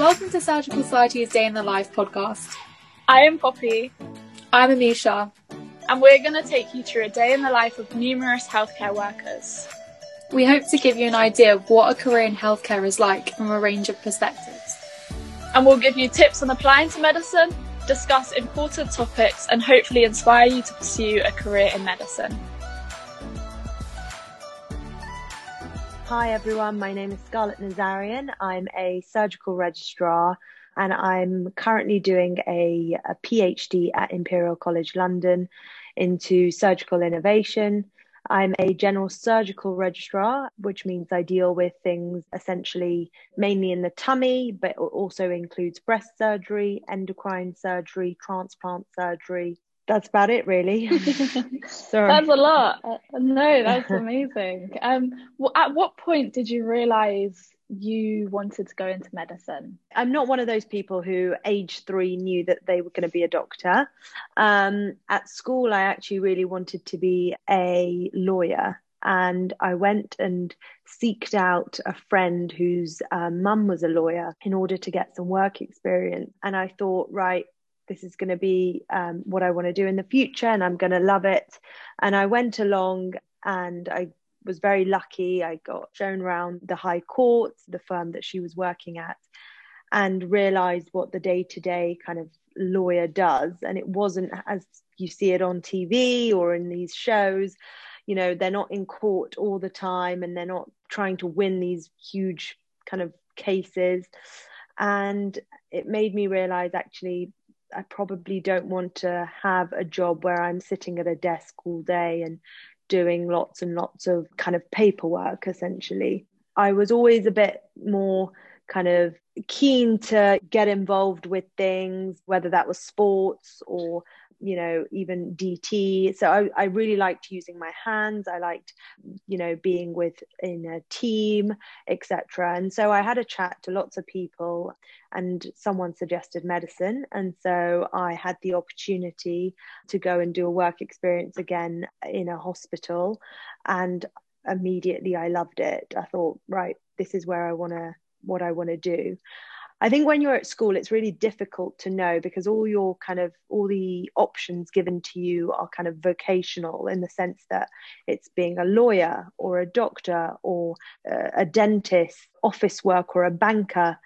Welcome to Surgical Society's Day in the Life podcast. I am Poppy. I'm Amisha. And we're going to take you through a day in the life of numerous healthcare workers. We hope to give you an idea of what a career in healthcare is like from a range of perspectives. And we'll give you tips on applying to medicine, discuss important topics, and hopefully inspire you to pursue a career in medicine. Hi everyone, my name is Scarlet Nazarian. I'm a surgical registrar and I'm currently doing a, a PhD at Imperial College London into surgical innovation I'm a general surgical registrar, which means I deal with things essentially mainly in the tummy, but also includes breast surgery, endocrine surgery, transplant surgery. That's about it, really. that's a lot. No, that's amazing. Um, at what point did you realize you wanted to go into medicine? I'm not one of those people who, age three, knew that they were going to be a doctor. Um, at school, I actually really wanted to be a lawyer. And I went and seeked out a friend whose uh, mum was a lawyer in order to get some work experience. And I thought, right, this is going to be um, what I want to do in the future and I'm going to love it. And I went along and I was very lucky. I got shown around the High Court, the firm that she was working at, and realized what the day to day kind of lawyer does. And it wasn't as you see it on TV or in these shows. You know, they're not in court all the time and they're not trying to win these huge kind of cases. And it made me realize actually I probably don't want to have a job where I'm sitting at a desk all day and doing lots and lots of kind of paperwork essentially. I was always a bit more kind of keen to get involved with things, whether that was sports or you know even dt so I, I really liked using my hands. I liked you know being with in a team etc and so i had a chat to lots of people and someone suggested medicine. And so i had the opportunity to go and do a work experience again in a hospital. And immediately i loved it. I thought right this is where i want to what i want to do I think when you're at school, it's really difficult to know because all your kind of all the options given to you are kind of vocational in the sense that it's being a lawyer or a doctor or uh, a dentist, office work or a banker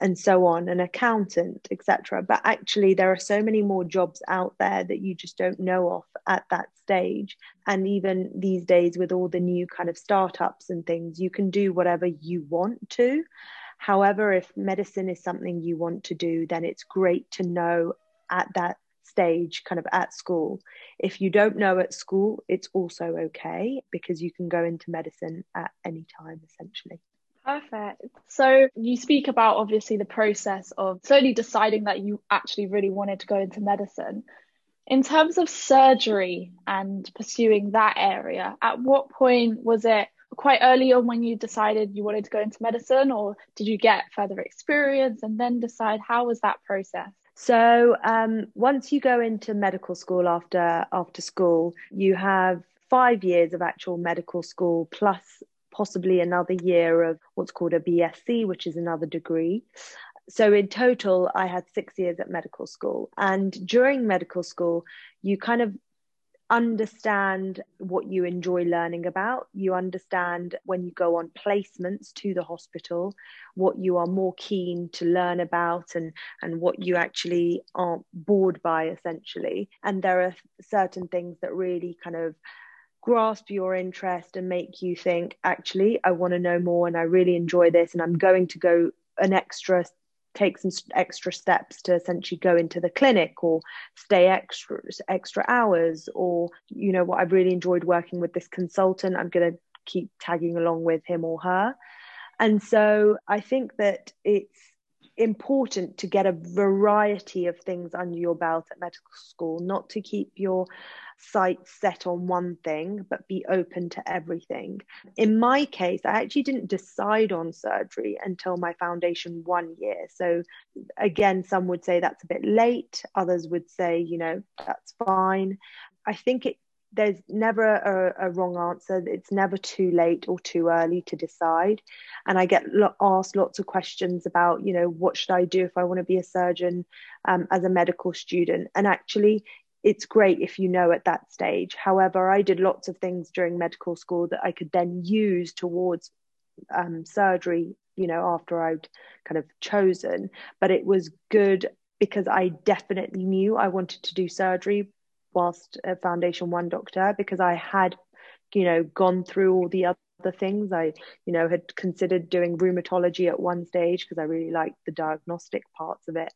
and so on, an accountant, etc. But actually, there are so many more jobs out there that you just don't know of at that stage. And even these days, with all the new kind of startups and things, you can do whatever you want to. However, if medicine is something you want to do, then it's great to know at that stage, kind of at school. If you don't know at school, it's also okay because you can go into medicine at any time, essentially. Perfect. So you speak about obviously the process of slowly deciding that you actually really wanted to go into medicine. In terms of surgery and pursuing that area, at what point was it quite early on when you decided you wanted to go into medicine, or did you get further experience and then decide how was that process? So um, once you go into medical school after after school, you have five years of actual medical school plus possibly another year of what's called a BSc, which is another degree. So in total, I had six years at medical school, and during medical school, you kind of understand what you enjoy learning about. You understand when you go on placements to the hospital what you are more keen to learn about and, and what you actually aren't bored by, essentially. And there are certain things that really kind of grasp your interest and make you think, actually, I want to know more and I really enjoy this and I'm going to go an extra take some extra steps to essentially go into the clinic or stay extra extra hours or you know what I've really enjoyed working with this consultant. I'm going to keep tagging along with him or her. And so I think that it's important to get a variety of things under your belt at medical school, not to keep your sights set on one thing, but be open to everything. In my case, I actually didn't decide on surgery until my foundation one year. So, again, some would say that's a bit late, others would say, you know, that's fine. I think it there's never a, a, wrong answer. It's never too late or too early to decide. And I get lo- asked lots of questions about, you know, what should I do if I want to be a surgeon um, as a medical student? And actually, it's great if you know at that stage. However, I did lots of things during medical school that I could then use towards um, surgery, you know, after I'd kind of chosen. But it was good because I definitely knew I wanted to do surgery whilst a foundation one doctor because I had, you know, gone through all the other things. I, you know, had considered doing rheumatology at one stage because I really liked the diagnostic parts of it.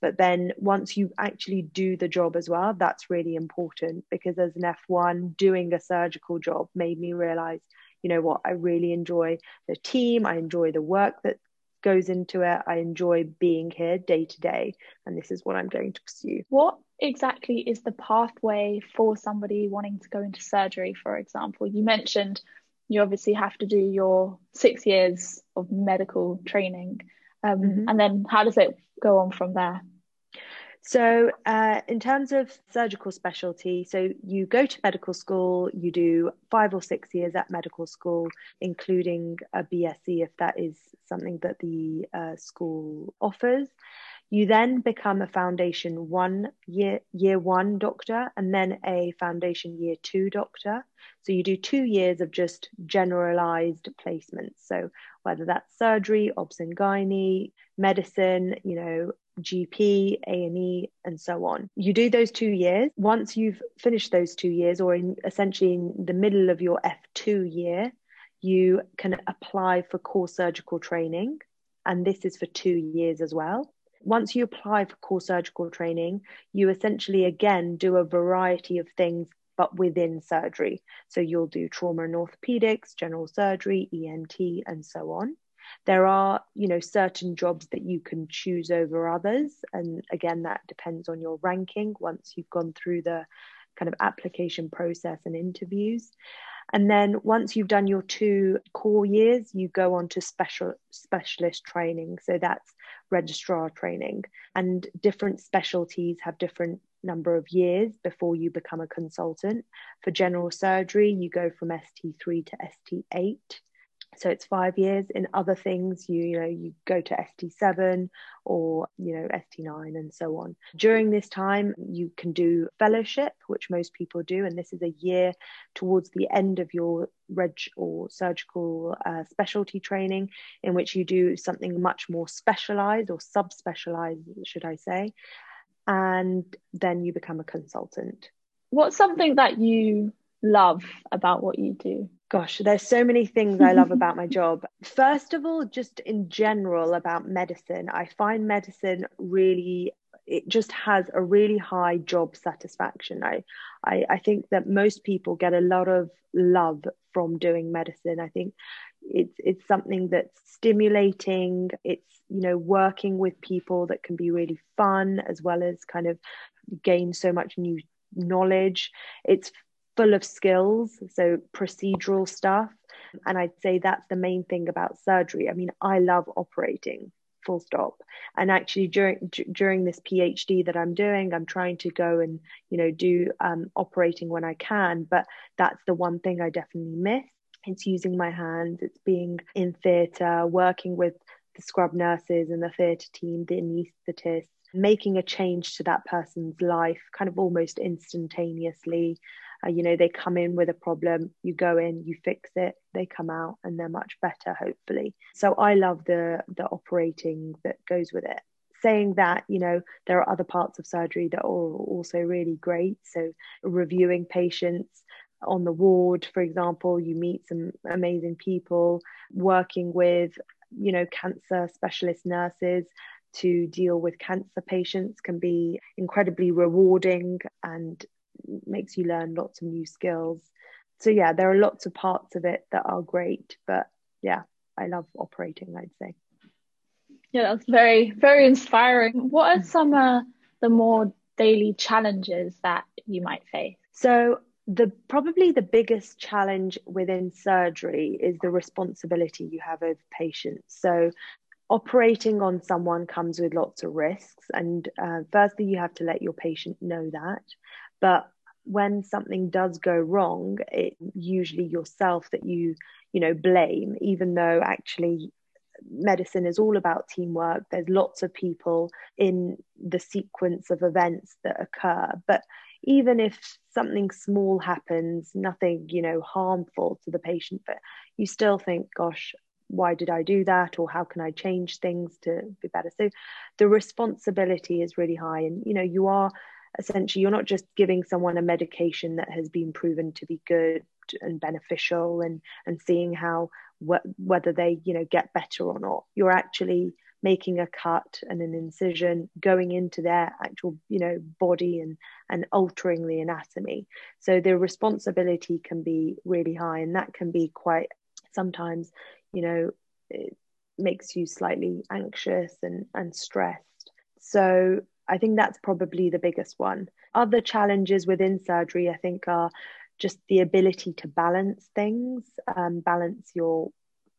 But then once you actually do the job as well, that's really important because as an F1, doing a surgical job made me realize, you know what, I really enjoy the team, I enjoy the work that goes into it. I enjoy being here day to day, and this is what I'm going to pursue. What exactly is the pathway for somebody wanting to go into surgery, for example? You mentioned you obviously have to do your six years of medical training. Um, mm-hmm. And then how does it go on from there? So, uh, in terms of surgical specialty, so you go to medical school, you do five or six years at medical school, including a BSc if that is something that the uh, school offers. You then become a foundation one year year one doctor and then a foundation year two doctor. So you do two years of just generalized placements. So whether that's surgery, obs and gynae, medicine, you know, GP, A&E, and so on. You do those two years. Once you've finished those two years, or in essentially in the middle of your F2 year, you can apply for core surgical training. And this is for two years as well. Once you apply for core surgical training, you essentially again do a variety of things but within surgery. So you'll do trauma and orthopedics, general surgery, ENT, and so on there are you know certain jobs that you can choose over others and again that depends on your ranking once you've gone through the kind of application process and interviews. And then once you've done your two core years you go on to special specialist training. So that's registrar training. And different specialties have different number of years before you become a consultant. For general surgery you go from st3 to st8 so it's five years in other things you you know you go to st7 or you know st9 and so on. During this time you can do fellowship which most people do and this is a year towards the end of your reg or surgical uh, specialty training in which you do something much more specialized or subspecialized should i say and then you become a consultant. What's something that you love about what you do Gosh, there's so many things I love about my job. First of all, just in general about medicine, I find medicine really it just has a really high job satisfaction. I, I, I think that most people get a lot of love from doing medicine. I think it's it's something that's stimulating. It's you know working with people that can be really fun as well as kind of gain so much new knowledge. It's full of skills, so procedural stuff. And I'd say that's the main thing about surgery. I mean, I love operating, full stop. And actually, during d- during this PhD that I'm doing, I'm trying to go and you know do um, operating when I can. But that's the one thing I definitely miss. It's using my hands. It's being in theatre, working with the scrub nurses and the theatre team, the anaesthetists, making a change to that person's life, kind of almost instantaneously uh, you know they come in with a problem you go in you fix it they come out and they're much better hopefully. So i love the the operating that goes with it. Saying that you know there are other parts of surgery that are also really great. So reviewing patients on the ward for example you meet some amazing people working with you know cancer specialist nurses to deal with cancer patients can be incredibly rewarding and makes you learn lots of new skills. So yeah, there are lots of parts of it that are great, but yeah, I love operating, I'd say. Yeah, that's very, very inspiring. What are some uh, the more daily challenges that you might face? So the probably the biggest challenge within surgery is the responsibility you have over patients. So operating on someone comes with lots of risks and uh, firstly you have to let your patient know that but when something does go wrong, it usually yourself that you, you know, blame, even though actually medicine is all about teamwork. There's lots of people in the sequence of events that occur. But even if something small happens, nothing, you know, harmful to the patient, but you still think, gosh, why did I do that? Or how can I change things to be better? So the responsibility is really high. And, you know, you are essentially, you're not just giving someone a medication that has been proven to be good and beneficial and, and seeing how, wh- whether they, you know, get better or not. You're actually making a cut and an incision going into their actual you know body and and altering the anatomy so the responsibility can be really high and that can be quite sometimes you know it makes you slightly anxious and and stressed so i think that's probably the biggest one. Other challenges within surgery i think are just the ability to balance things um, balance your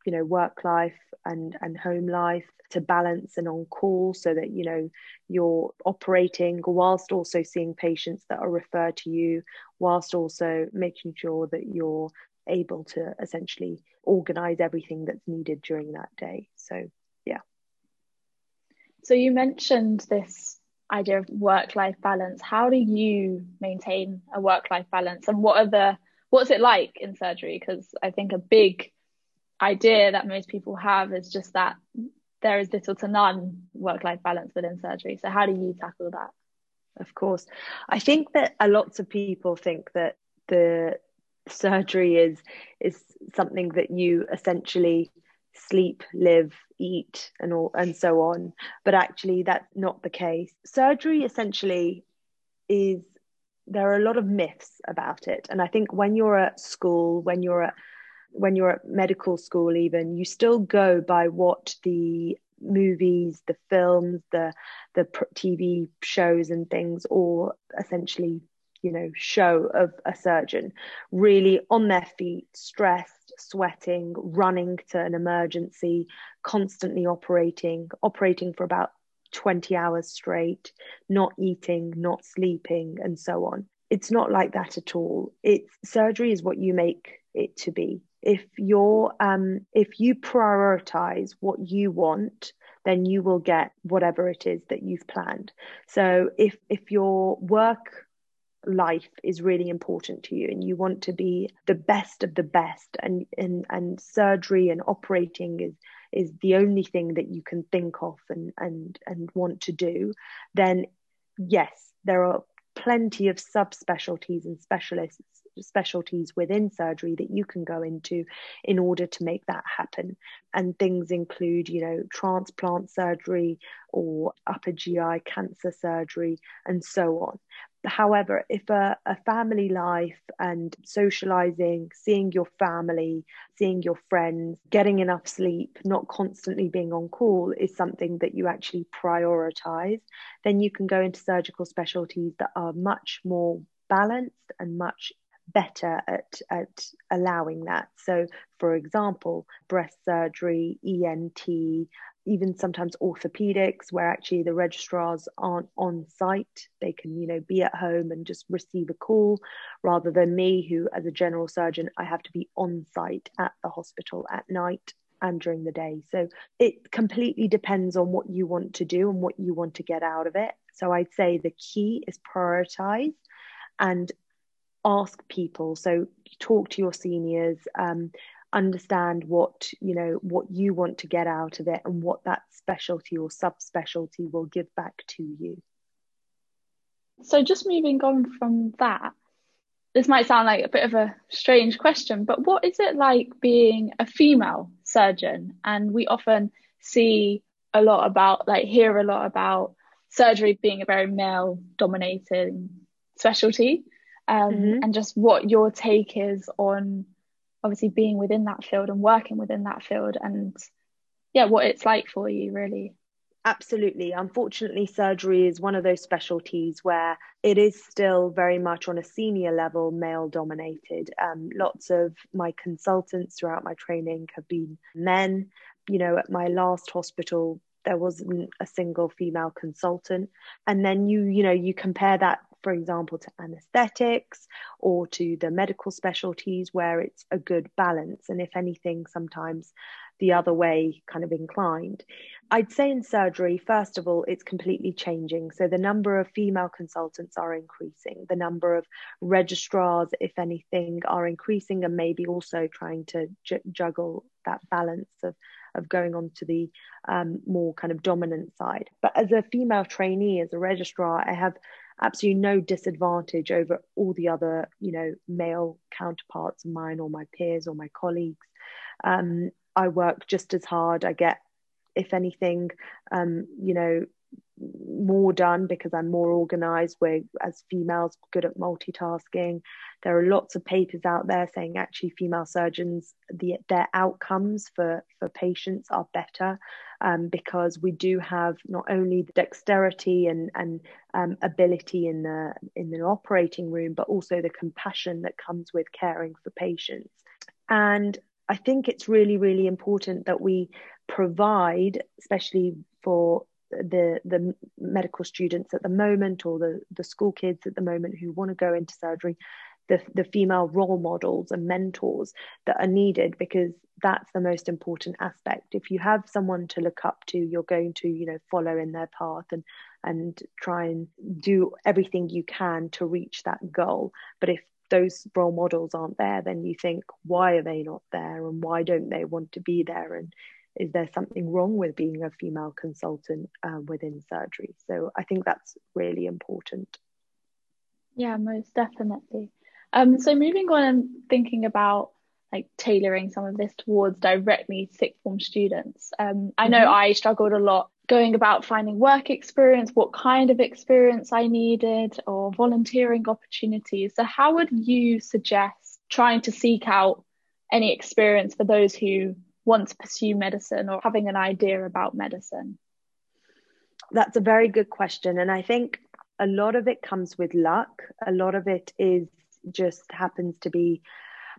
you know work life and and home life to balance and on call so that you know you're operating whilst also seeing patients that are referred to you whilst also making sure that you're able to essentially organize everything that's needed during that day. So yeah. So you mentioned this idea of work life balance how do you maintain a work life balance and what are the what's it like in surgery because i think a big idea that most people have is just that there is little to none work life balance within surgery. So, how do you tackle that? Of course. I think that a lots of people think that the surgery is is something that you essentially sleep, live, eat, and all and so on. But actually, that's not the case. Surgery essentially is there are a lot of myths about it, and I think when you're at school, when you're at when you're at medical school even you still go by what the movies the films the the tv shows and things all essentially you know show of a surgeon really on their feet stressed sweating running to an emergency constantly operating operating for about 20 hours straight not eating not sleeping and so on. It's not like that at all. It's surgery is what you make it to be. If you're um, if you prioritize what you want then you will get whatever it is that you've planned. So if if your work life is really important to you and you want to be the best of the best and and, and surgery and operating is is the only thing that you can think of and and and want to do then yes there are plenty of subspecialties and specialists specialties within surgery that you can go into in order to make that happen. And things include, you know, transplant surgery or upper GI cancer surgery and so on. However, if a, a family life and socializing, seeing your family, seeing your friends, getting enough sleep, not constantly being on call is something that you actually prioritize, then you can go into surgical specialties that are much more balanced and much better at, at allowing that. So, for example, breast surgery, ENT, even sometimes orthopedics, where actually the registrars aren't on site. They can, you know, be at home and just receive a call rather than me, who, as a general surgeon, I have to be on site at the hospital at night and during the day. So it completely depends on what you want to do and what you want to get out of it. So I'd say the key is prioritize and ask people so talk to your seniors um, understand what you know what you want to get out of it and what that specialty or subspecialty will give back to you. So just moving on from that this might sound like a bit of a strange question but what is it like being a female surgeon? And we often see a lot about like hear a lot about surgery being a very male dominated specialty um, mm-hmm. and just what your take is on obviously being within that field and working within that field and yeah what it's like for you really. Absolutely. Unfortunately surgery is one of those specialties where it is still very much on a senior level male dominated. Um, lots of my consultants throughout my training have been men. You know at my last hospital there wasn't a single female consultant. And then you you know you compare that for example, to anesthetics or to the medical specialties where it's a good balance. And if anything, sometimes the other way kind of inclined. I'd say in surgery, first of all, it's completely changing. So the number of female consultants are increasing, the number of registrars, if anything, are increasing, and maybe also trying to j- juggle that balance of, of going on to the um, more kind of dominant side. But as a female trainee, as a registrar, I have absolutely no disadvantage over all the other, you know, male counterparts of mine or my peers or my colleagues. Um, I work just as hard. I get, if anything, um, you know, more done because I'm more organized. We're, as females, good at multitasking. There are lots of papers out there saying actually female surgeons, the, their outcomes for, for patients are better um, because we do have not only the dexterity and, and um, ability in the, in the operating room, but also the compassion that comes with caring for patients. And I think it's really, really important that we provide, especially for the the medical students at the moment or the the school kids at the moment who want to go into surgery the the female role models and mentors that are needed because that's the most important aspect. If you have someone to look up to you're going to you know follow in their path and and try and do everything you can to reach that goal. But if those role models aren't there, then you think, why are they not there? And why don't they want to be there? And is there something wrong with being a female consultant uh, within surgery? So I think that's really important. Yeah, most definitely. Um, so moving on and thinking about like tailoring some of this towards directly sixth form students. Um, I know mm-hmm. I struggled a lot going about finding work experience, what kind of experience I needed, or volunteering opportunities. So, how would you suggest trying to seek out any experience for those who want to pursue medicine or having an idea about medicine? That's a very good question. And I think a lot of it comes with luck, a lot of it is just happens to be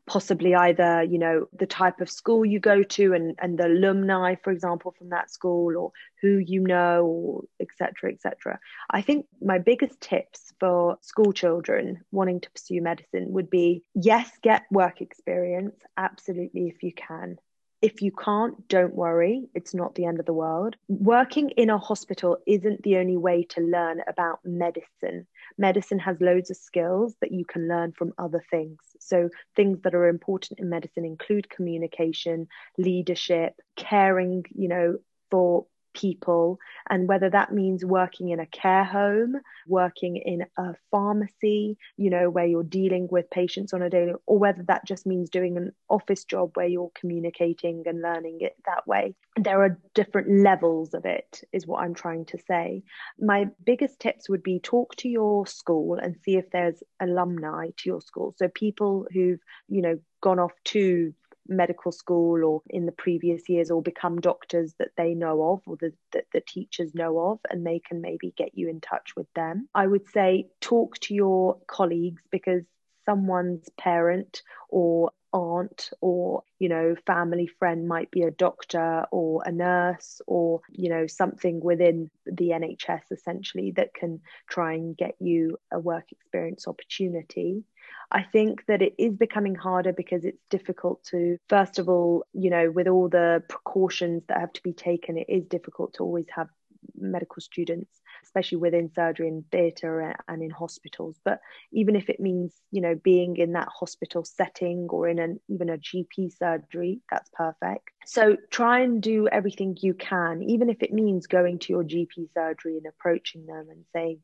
possibly either you know the type of school you go to and and the alumni for example from that school or who you know etc etc i think my biggest tips for school children wanting to pursue medicine would be yes get work experience absolutely if you can if you can't, don't worry. It's not the end of the world. Working in a hospital isn't the only way to learn about medicine. Medicine has loads of skills that you can learn from other things. So, things that are important in medicine include communication, leadership, caring, you know, for people and whether that means working in a care home working in a pharmacy you know where you're dealing with patients on a daily or whether that just means doing an office job where you're communicating and learning it that way. There are different levels of it is what i'm trying to say. My biggest tips would be talk to your school and see if there's alumni to your school. So people who've you know gone off to medical school or in the previous years or become doctors that they know of or the, that the teachers know of and they can maybe get you in touch with them. I would say talk to your colleagues because someone's parent or aunt or you know family friend might be a doctor or a nurse or you know something within the NHS essentially that can try and get you a work experience opportunity. I think that it is becoming harder because it's difficult to, first of all, you know, with all the precautions that have to be taken, it is difficult to always have medical students, especially within surgery and theatre and in hospitals. But even if it means, you know, being in that hospital setting or in an even a GP surgery, that's perfect. So try and do everything you can, even if it means going to your GP surgery and approaching them and saying,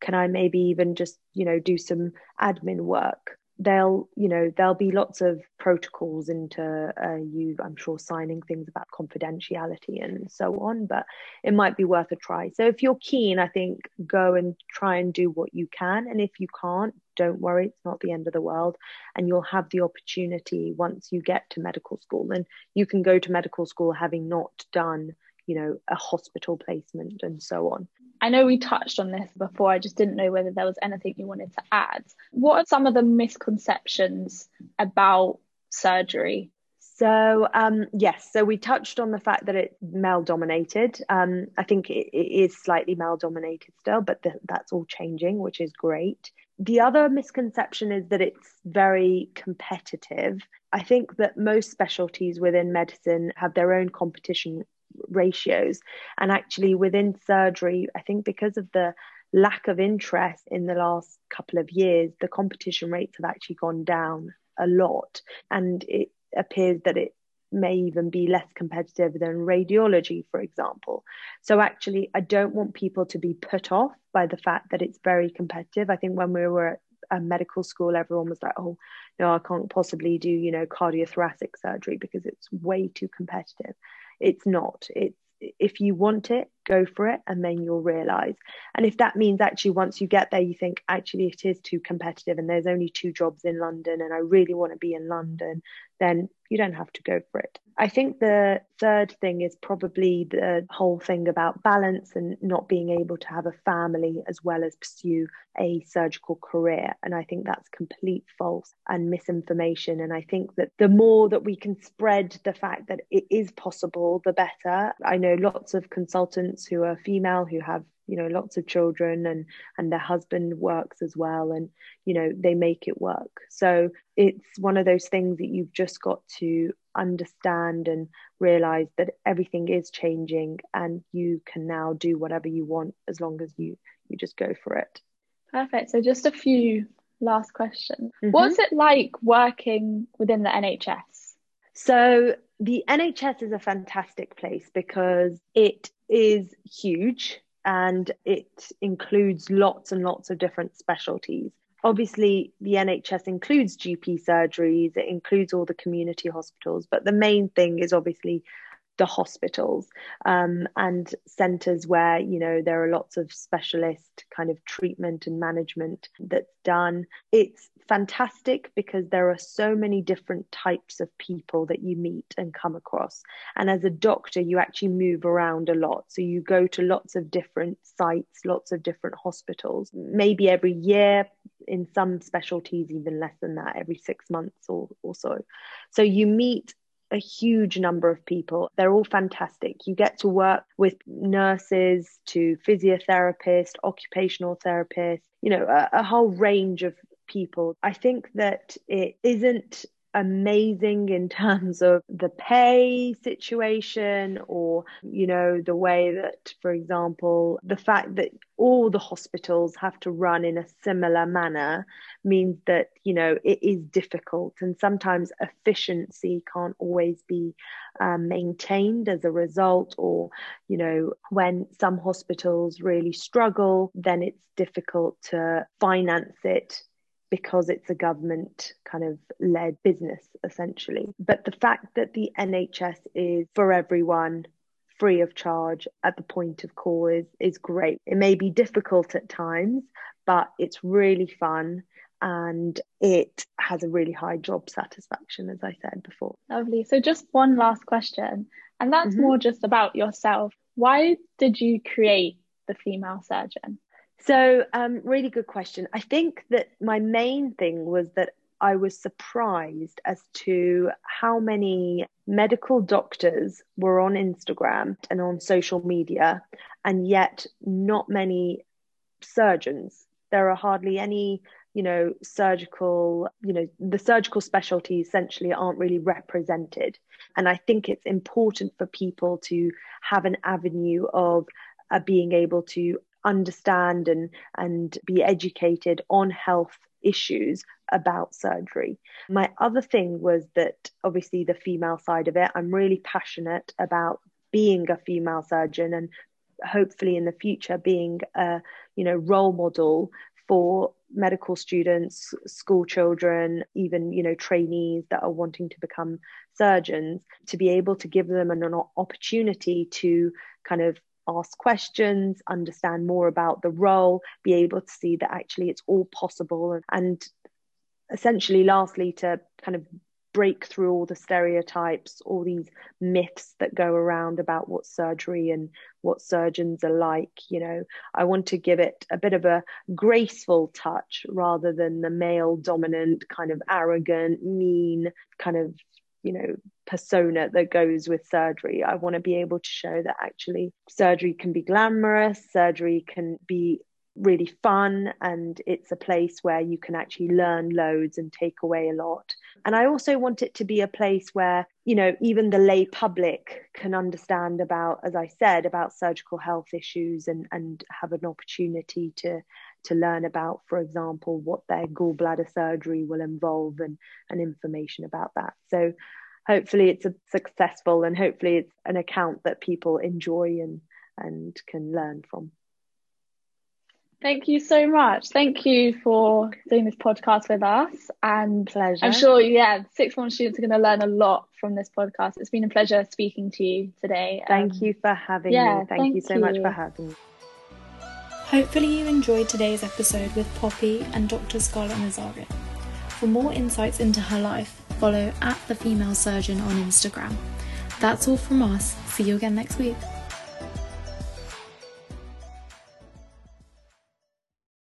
can I maybe even just, you know, do some admin work? There'll, you know, there'll be lots of protocols into uh, you, I'm sure, signing things about confidentiality and so on, but it might be worth a try. So if you're keen, I think go and try and do what you can. And if you can't, don't worry, it's not the end of the world. And you'll have the opportunity once you get to medical school. And you can go to medical school having not done, you know, a hospital placement and so on. I know we touched on this before, I just didn't know whether there was anything you wanted to add. What are some of the misconceptions about surgery? So um, yes, so we touched on the fact that it's male dominated. Um, I think it, it is slightly male dominated still, but that's all changing, which is great. The other misconception is that it's very competitive. I think that most specialties within medicine have their own competition ratios, and actually within surgery, I think because of the lack of interest in the last couple of years, the competition rates have actually gone down a lot, and it appears that it may even be less competitive than radiology, for example. So, actually, I don't want people to be put off by the fact that it's very competitive. I think when we were at a medical school, everyone was like, oh, no, I can't possibly do, you know, cardiothoracic surgery because it's way too competitive. It's not. It's if you want it, go for it, and then you'll realize. And if that means actually once you get there, you think actually it is too competitive and there's only two jobs in London and I really want to be in London, then you don't have to go for it. I think the third thing is probably the whole thing about balance and not being able to have a family as well as pursue a surgical career. And I think that's complete false and misinformation. And I think that the more that we can spread the fact that it is possible, the better. I know lots of consultants who are female who have you know lots of children and and their husband works as well and you know they make it work. So it's one of those things that you've just got to understand and realize that everything is changing and you can now do whatever you want as long as you you just go for it. Perfect. So just a few last questions. Mm-hmm. what's it like working within the nhs so the nhs is a fantastic place because it is huge and it includes lots and lots of different specialties. Obviously, the NHS includes GP surgeries, it includes all the community hospitals, but the main thing is obviously the hospitals um, and centres where you know there are lots of specialist kind of treatment and management that's done it's fantastic because there are so many different types of people that you meet and come across and as a doctor you actually move around a lot so you go to lots of different sites lots of different hospitals maybe every year in some specialties even less than that every six months or, or so so you meet a huge number of people. They're all fantastic. You get to work with nurses to physiotherapists, occupational therapists, you know, a, a whole range of people. I think that it isn't amazing in terms of the pay situation or you know the way that for example the fact that all the hospitals have to run in a similar manner means that you know it is difficult and sometimes efficiency can't always be um, maintained as a result or you know when some hospitals really struggle then it's difficult to finance it because it's a government kind of led business essentially. But the fact that the NHS is for everyone, free of charge at the point of call is, is great. It may be difficult at times, but it's really fun and it has a really high job satisfaction, as I said before. Lovely. So, just one last question, and that's mm-hmm. more just about yourself. Why did you create the female surgeon? So, um, really good question. I think that my main thing was that I was surprised as to how many medical doctors were on Instagram and on social media, and yet not many surgeons. There are hardly any, you know, surgical, you know, the surgical specialties essentially aren't really represented. And I think it's important for people to have an avenue of uh, being able to understand and and be educated on health issues about surgery. My other thing was that obviously the female side of it, I'm really passionate about being a female surgeon and hopefully in the future being a you know role model for medical students school children even you know trainees that are wanting to become surgeons to be able to give them an opportunity to kind of ask questions, understand more about the role, be able to see that actually it's all possible. And essentially, lastly, to kind of break through all the stereotypes, all these myths that go around about what surgery and what surgeons are like. You know, I want to give it a bit of a graceful touch rather than the male dominant, kind of arrogant, mean, kind of you know persona that goes with surgery. I want to be able to show that actually surgery can be glamorous surgery can be really fun and it's a place where you can actually learn loads and take away a lot. And i also want it to be a place where you know even the lay public can understand about as i said about surgical health issues and and have an opportunity to to learn about for example what their gallbladder surgery will involve and and information about that. So hopefully it's a successful and hopefully it's an account that people enjoy and and can learn from Thank you so much. Thank you for doing this podcast with us. And pleasure. I'm sure, yeah, six form students are going to learn a lot from this podcast. It's been a pleasure speaking to you today. Thank um, you for having yeah, me. Thank, thank you so you. much for having me. Hopefully, you enjoyed today's episode with Poppy and Dr. Scarlet Nazarian. For more insights into her life, follow at the female surgeon on Instagram. That's all from us. See you again next week.